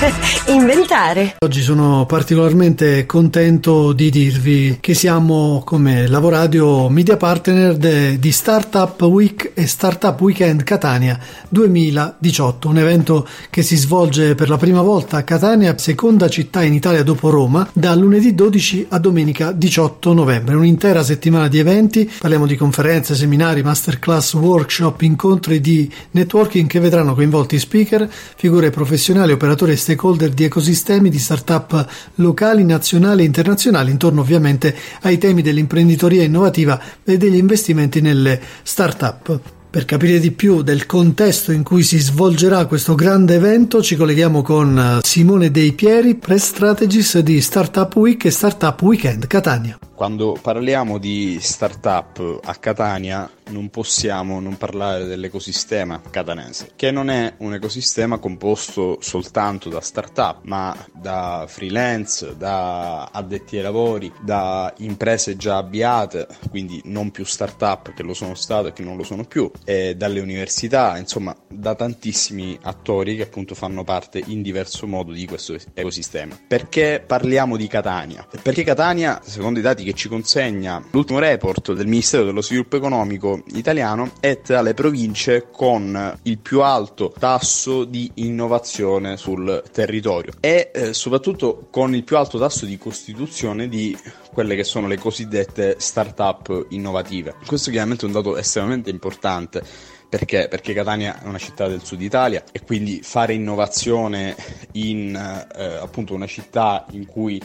inventare. Oggi sono particolarmente contento di dirvi che siamo come Lavoradio media partner de, di Startup Week e Startup Weekend Catania 2018, un evento che si svolge per la prima volta a Catania, seconda città in Italia dopo Roma, da lunedì 12 a domenica 18 novembre. Un'intera settimana di eventi, parliamo di conferenze, seminari, masterclass, workshop, incontri di networking che vedranno coinvolti speaker, figure professionali, operatori e stakeholder di ecosistemi di start-up locali, nazionali e internazionali, intorno ovviamente ai temi dell'imprenditoria innovativa e degli investimenti nelle start-up. Per capire di più del contesto in cui si svolgerà questo grande evento ci colleghiamo con Simone Dei Pieri, Press Strategist di Startup Week e Startup Weekend Catania. Quando parliamo di startup a Catania non possiamo non parlare dell'ecosistema catanese, che non è un ecosistema composto soltanto da startup, ma da freelance, da addetti ai lavori, da imprese già avviate, quindi non più startup che lo sono state e che non lo sono più, dalle università, insomma, da tantissimi attori che appunto fanno parte in diverso modo di questo ecosistema. Perché parliamo di Catania? Perché Catania, secondo i dati che ci consegna l'ultimo report del Ministero dello Sviluppo Economico italiano, è tra le province con il più alto tasso di innovazione sul territorio e eh, soprattutto con il più alto tasso di costituzione di quelle che sono le cosiddette start-up innovative. Questo chiaramente è un dato estremamente importante perché? Perché Catania è una città del sud Italia e quindi fare innovazione in eh, appunto una città in cui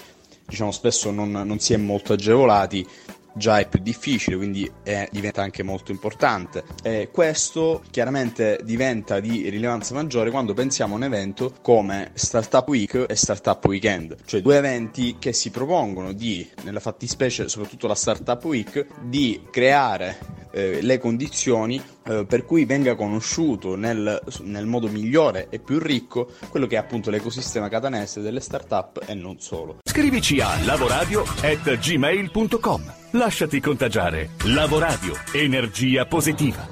diciamo spesso non, non si è molto agevolati già è più difficile, quindi è, diventa anche molto importante. E questo chiaramente diventa di rilevanza maggiore quando pensiamo a un evento come Startup Week e Startup Weekend, cioè due eventi che si propongono di, nella fattispecie soprattutto la Startup Week, di creare eh, le condizioni eh, per cui venga conosciuto nel, nel, modo migliore e più ricco quello che è appunto l'ecosistema catanese delle start-up e non solo. Scrivici a lavoradio@gmail.com. Lasciati contagiare. Lavoradio, energia positiva.